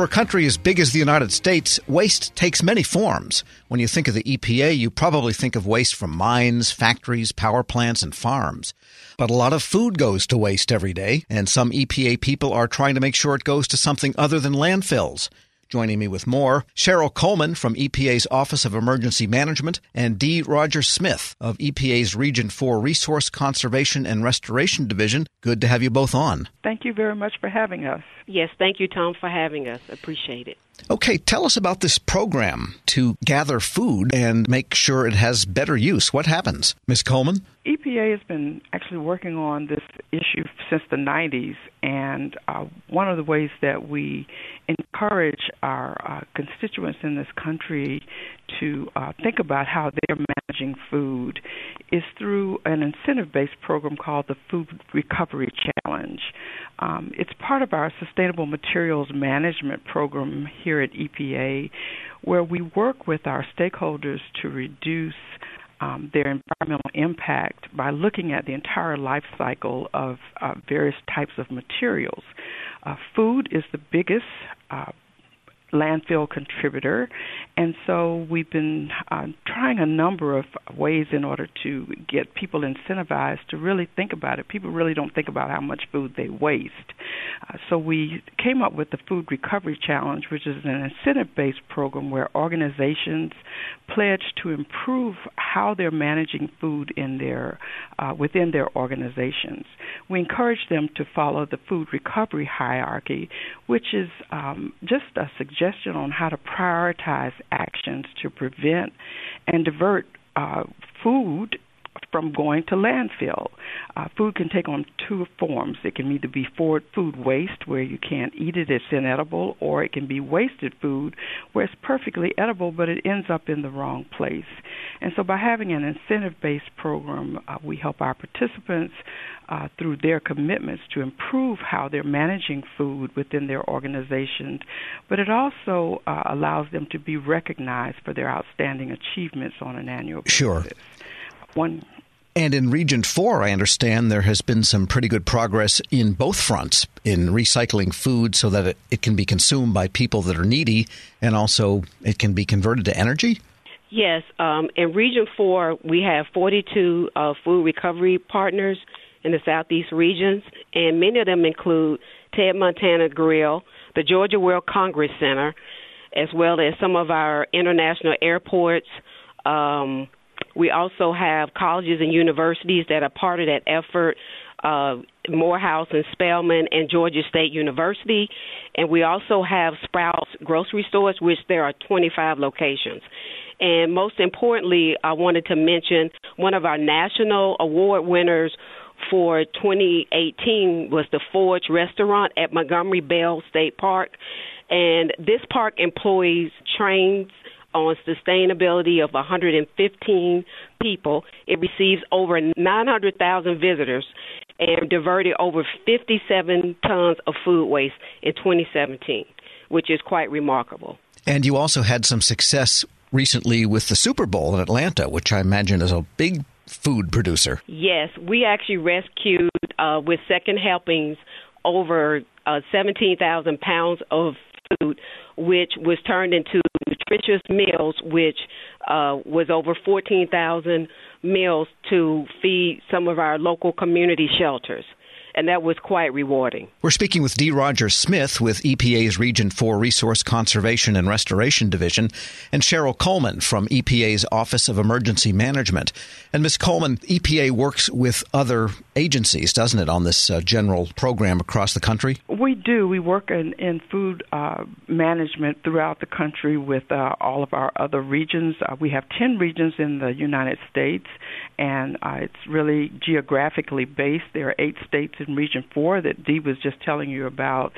For a country as big as the United States, waste takes many forms. When you think of the EPA, you probably think of waste from mines, factories, power plants, and farms. But a lot of food goes to waste every day, and some EPA people are trying to make sure it goes to something other than landfills. Joining me with more, Cheryl Coleman from EPA's Office of Emergency Management and D. Roger Smith of EPA's Region 4 Resource Conservation and Restoration Division. Good to have you both on. Thank you very much for having us. Yes, thank you, Tom, for having us. Appreciate it. Okay, tell us about this program to gather food and make sure it has better use. What happens, Ms. Coleman? EPA has been actually working on this issue since the 90s, and uh, one of the ways that we encourage our uh, constituents in this country to uh, think about how they're managing food is through an incentive based program called the Food Recovery Challenge. Um, it's part of our Sustainable Materials Management program here at EPA, where we work with our stakeholders to reduce um, their environmental impact by looking at the entire life cycle of uh, various types of materials. Uh, food is the biggest uh, landfill contributor. And so we've been uh, trying a number of ways in order to get people incentivized to really think about it. People really don't think about how much food they waste. Uh, so we came up with the Food Recovery Challenge, which is an incentive based program where organizations pledge to improve how they're managing food in their uh, within their organizations. We encourage them to follow the food recovery hierarchy, which is um, just a suggestion suggestion on how to prioritize actions to prevent and divert uh, food from going to landfill. Uh, food can take on two forms. It can either be food waste, where you can't eat it, it's inedible, or it can be wasted food, where it's perfectly edible, but it ends up in the wrong place. And so, by having an incentive based program, uh, we help our participants uh, through their commitments to improve how they're managing food within their organizations, but it also uh, allows them to be recognized for their outstanding achievements on an annual basis. Sure. One and in Region 4, I understand there has been some pretty good progress in both fronts in recycling food so that it, it, can be consumed by people that are needy and also it can be converted to energy? Yes. Um, in Region 4, we have 42 uh, food recovery partners in the Southeast regions, and many of them include Ted Montana Grill, the Georgia World Congress Center, as well as some of our international airports. Um, we also have colleges and universities that are part of that effort. Uh, Morehouse and Spelman and Georgia State University, and we also have Sprouts grocery stores, which there are 25 locations. And most importantly, I wanted to mention one of our national award winners for 2018 was the Forge Restaurant at Montgomery Bell State Park. And this park employs trained on sustainability of 115 people. It receives over 900,000 visitors and diverted over 57 tons of food waste in 2017, which is quite remarkable. And you also had some success recently with the Super Bowl in Atlanta, which I imagine is a big food producer. Yes, we actually rescued uh, with second helpings over uh, 17,000 pounds of food, which was turned into nutritious meals, which uh, was over 14,000 meals to feed some of our local community shelters and that was quite rewarding. We're speaking with D. Roger Smith with EPA's Region 4 Resource Conservation and Restoration Division, and Cheryl Coleman from EPA's Office of Emergency Management. And Ms. Coleman, EPA works with other agencies, doesn't it, on this uh, general program across the country? We do. We work in, in food uh, management throughout the country with uh, all of our other regions. Uh, we have 10 regions in the United States, and uh, it's really geographically based. There are eight states in Region 4 that Dee was just telling you about.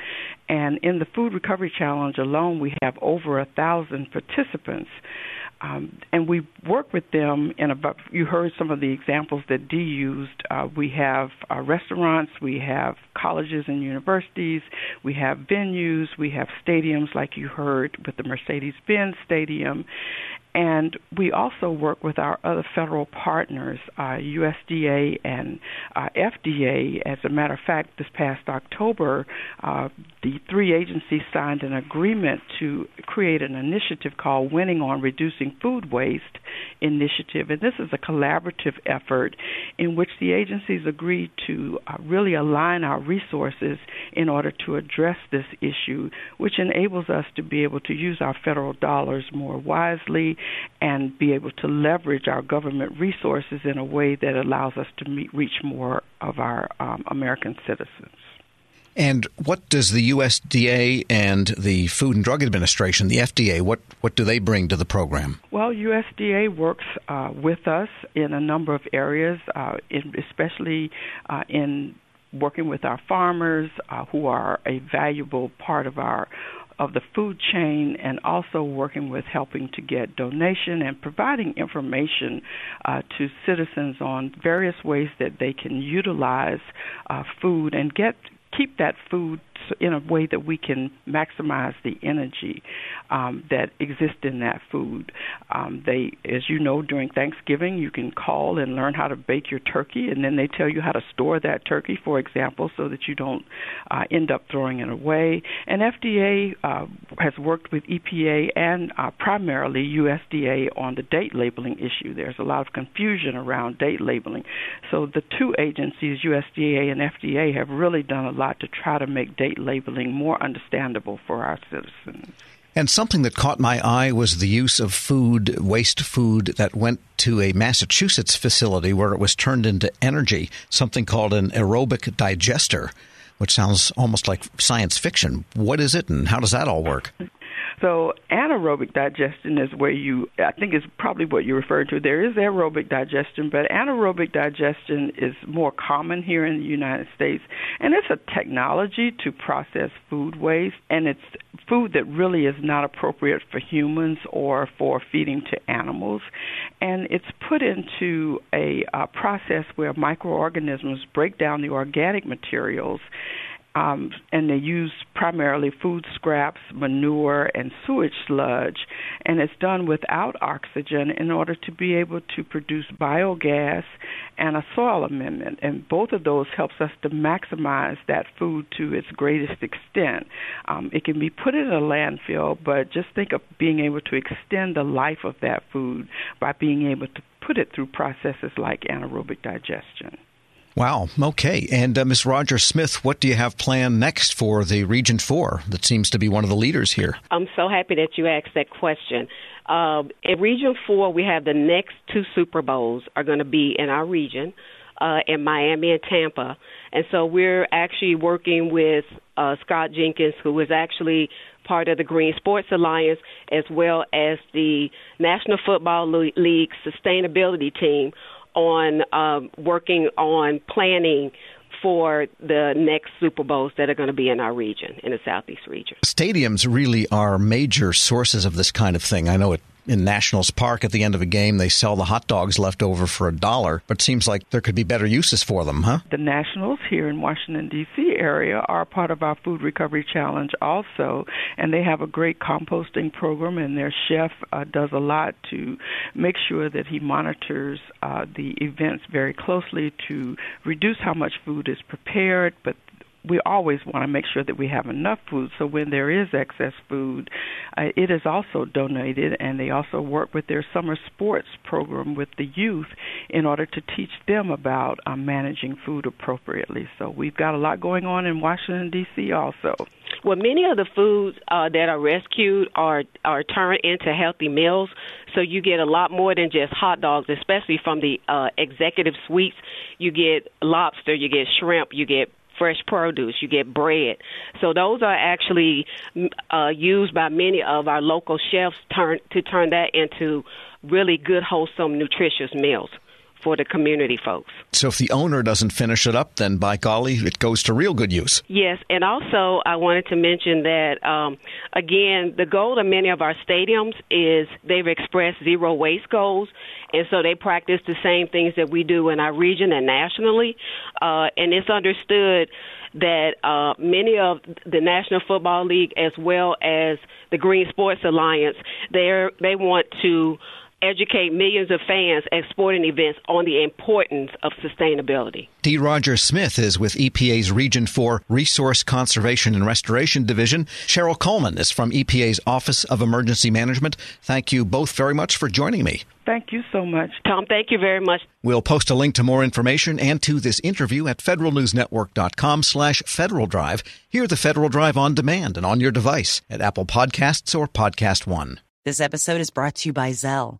And in the Food Recovery Challenge alone, we have over a thousand participants. Um, and we work with them in about you heard some of the examples that Dee used. Uh, we have uh, restaurants, we have colleges and universities, we have venues, we have stadiums like you heard with the Mercedes-Benz Stadium, And we also work with our other federal partners, uh, USDA and uh, FDA. As a matter of fact, this past October, uh, the three agencies signed an agreement to create an initiative called Winning on Reducing Food Waste Initiative. And this is a collaborative effort in which the agencies agreed to uh, really align our resources in order to address this issue, which enables us to be able to use our federal dollars more wisely and be able to leverage our government resources in a way that allows us to meet, reach more of our um, American citizens. And what does the USDA and the Food and Drug Administration, the FDA, what, what do they bring to the program? Well, USDA works uh, with us in a number of areas, uh, in, especially uh, in working with our farmers, uh, who are a valuable part of our of the food chain and also working with helping to get donation and providing information uh, to citizens on various ways that they can utilize uh, food and get keep that food in a way that we can maximize the energy um, that exists in that food. Um, they, as you know, during Thanksgiving, you can call and learn how to bake your turkey, and then they tell you how to store that turkey, for example, so that you don't uh, end up throwing it away. And FDA uh, has worked with EPA and uh, primarily USDA on the date labeling issue. There's a lot of confusion around date labeling. So the two agencies, USDA and FDA, have really done a lot to try to make date labeling more understandable for our citizens. And something that caught my eye was the use of food, waste food, that went to a Massachusetts facility where it was turned into energy, something called an aerobic digester, which sounds almost like science fiction. What is it and how does that all work? So anaerobic digestion is where you, I think is probably what you referred to. There is aerobic digestion, but anaerobic digestion is more common here in the United States, and it's a technology to process food waste, and it's food that really is not appropriate for humans or for feeding to animals, and it's put into a process where microorganisms break down the organic materials um, and they use primarily food scraps, manure, and sewage sludge, and it's done without oxygen in order to be able to produce biogas and a soil amendment. And both of those helps us to maximize that food to its greatest extent. Um, it can be put in a landfill, but just think of being able to extend the life of that food by being able to put it through processes like anaerobic digestion. Wow. Okay. And uh, Ms. Roger Smith, what do you have planned next for the Region 4 that seems to be one of the leaders here? I'm so happy that you asked that question. Uh, in Region 4, we have the next two Super Bowls are going to be in our region. Uh, in Miami and Tampa. And so we're actually working with uh, Scott Jenkins, who is actually part of the Green Sports Alliance, as well as the National Football League sustainability team on um, working on planning for the next Super Bowls that are going to be in our region, in the Southeast region. Stadiums really are major sources of this kind of thing. I know it in Nationals Park at the end of a game, they sell the hot dogs left over for a dollar, but it seems like there could be better uses for them, huh? The Nationals here in Washington, D.C. area are part of our Food Recovery Challenge also, and they have a great composting program, and their chef uh, does a lot to make sure that he monitors uh, the events very closely to reduce how much food is prepared, but we always want to make sure that we have enough food. So when there is excess food, uh, it is also donated, and they also work with their summer sports program with the youth in order to teach them about uh, managing food appropriately. So we've got a lot going on in Washington D.C. also. Well, many of the foods uh, that are rescued are are turned into healthy meals, so you get a lot more than just hot dogs, especially from the uh, executive suites. You get lobster, you get shrimp, you get fresh produce, you get bread. So those are actually uh, used by many of our local chefs turn to turn that into really good, wholesome, nutritious meals for the community folks. So if the owner doesn't finish it up, then by golly, it goes to real good use. Yes, and also I wanted to mention that um, again, the goal of many of our stadiums is they've expressed zero waste goals, and so they practice the same things that we do in our region and nationally. Uh, and it's understood that uh, many of the National Football League, as well as the Green Sports Alliance, they they want to educate millions of fans at sporting events on the importance of sustainability. D. Roger Smith is with EPA's Region 4 Resource Conservation and Restoration Division. Cheryl Coleman is from EPA's Office of Emergency Management. Thank you both very much for joining me. Thank you so much. Tom, thank you very much. We'll post a link to more information and to this interview at federalnewsnetwork.com slash Federal Drive. Hear the Federal Drive on demand and on your device at Apple Podcasts or Podcast One. This episode is brought to you by Zelle.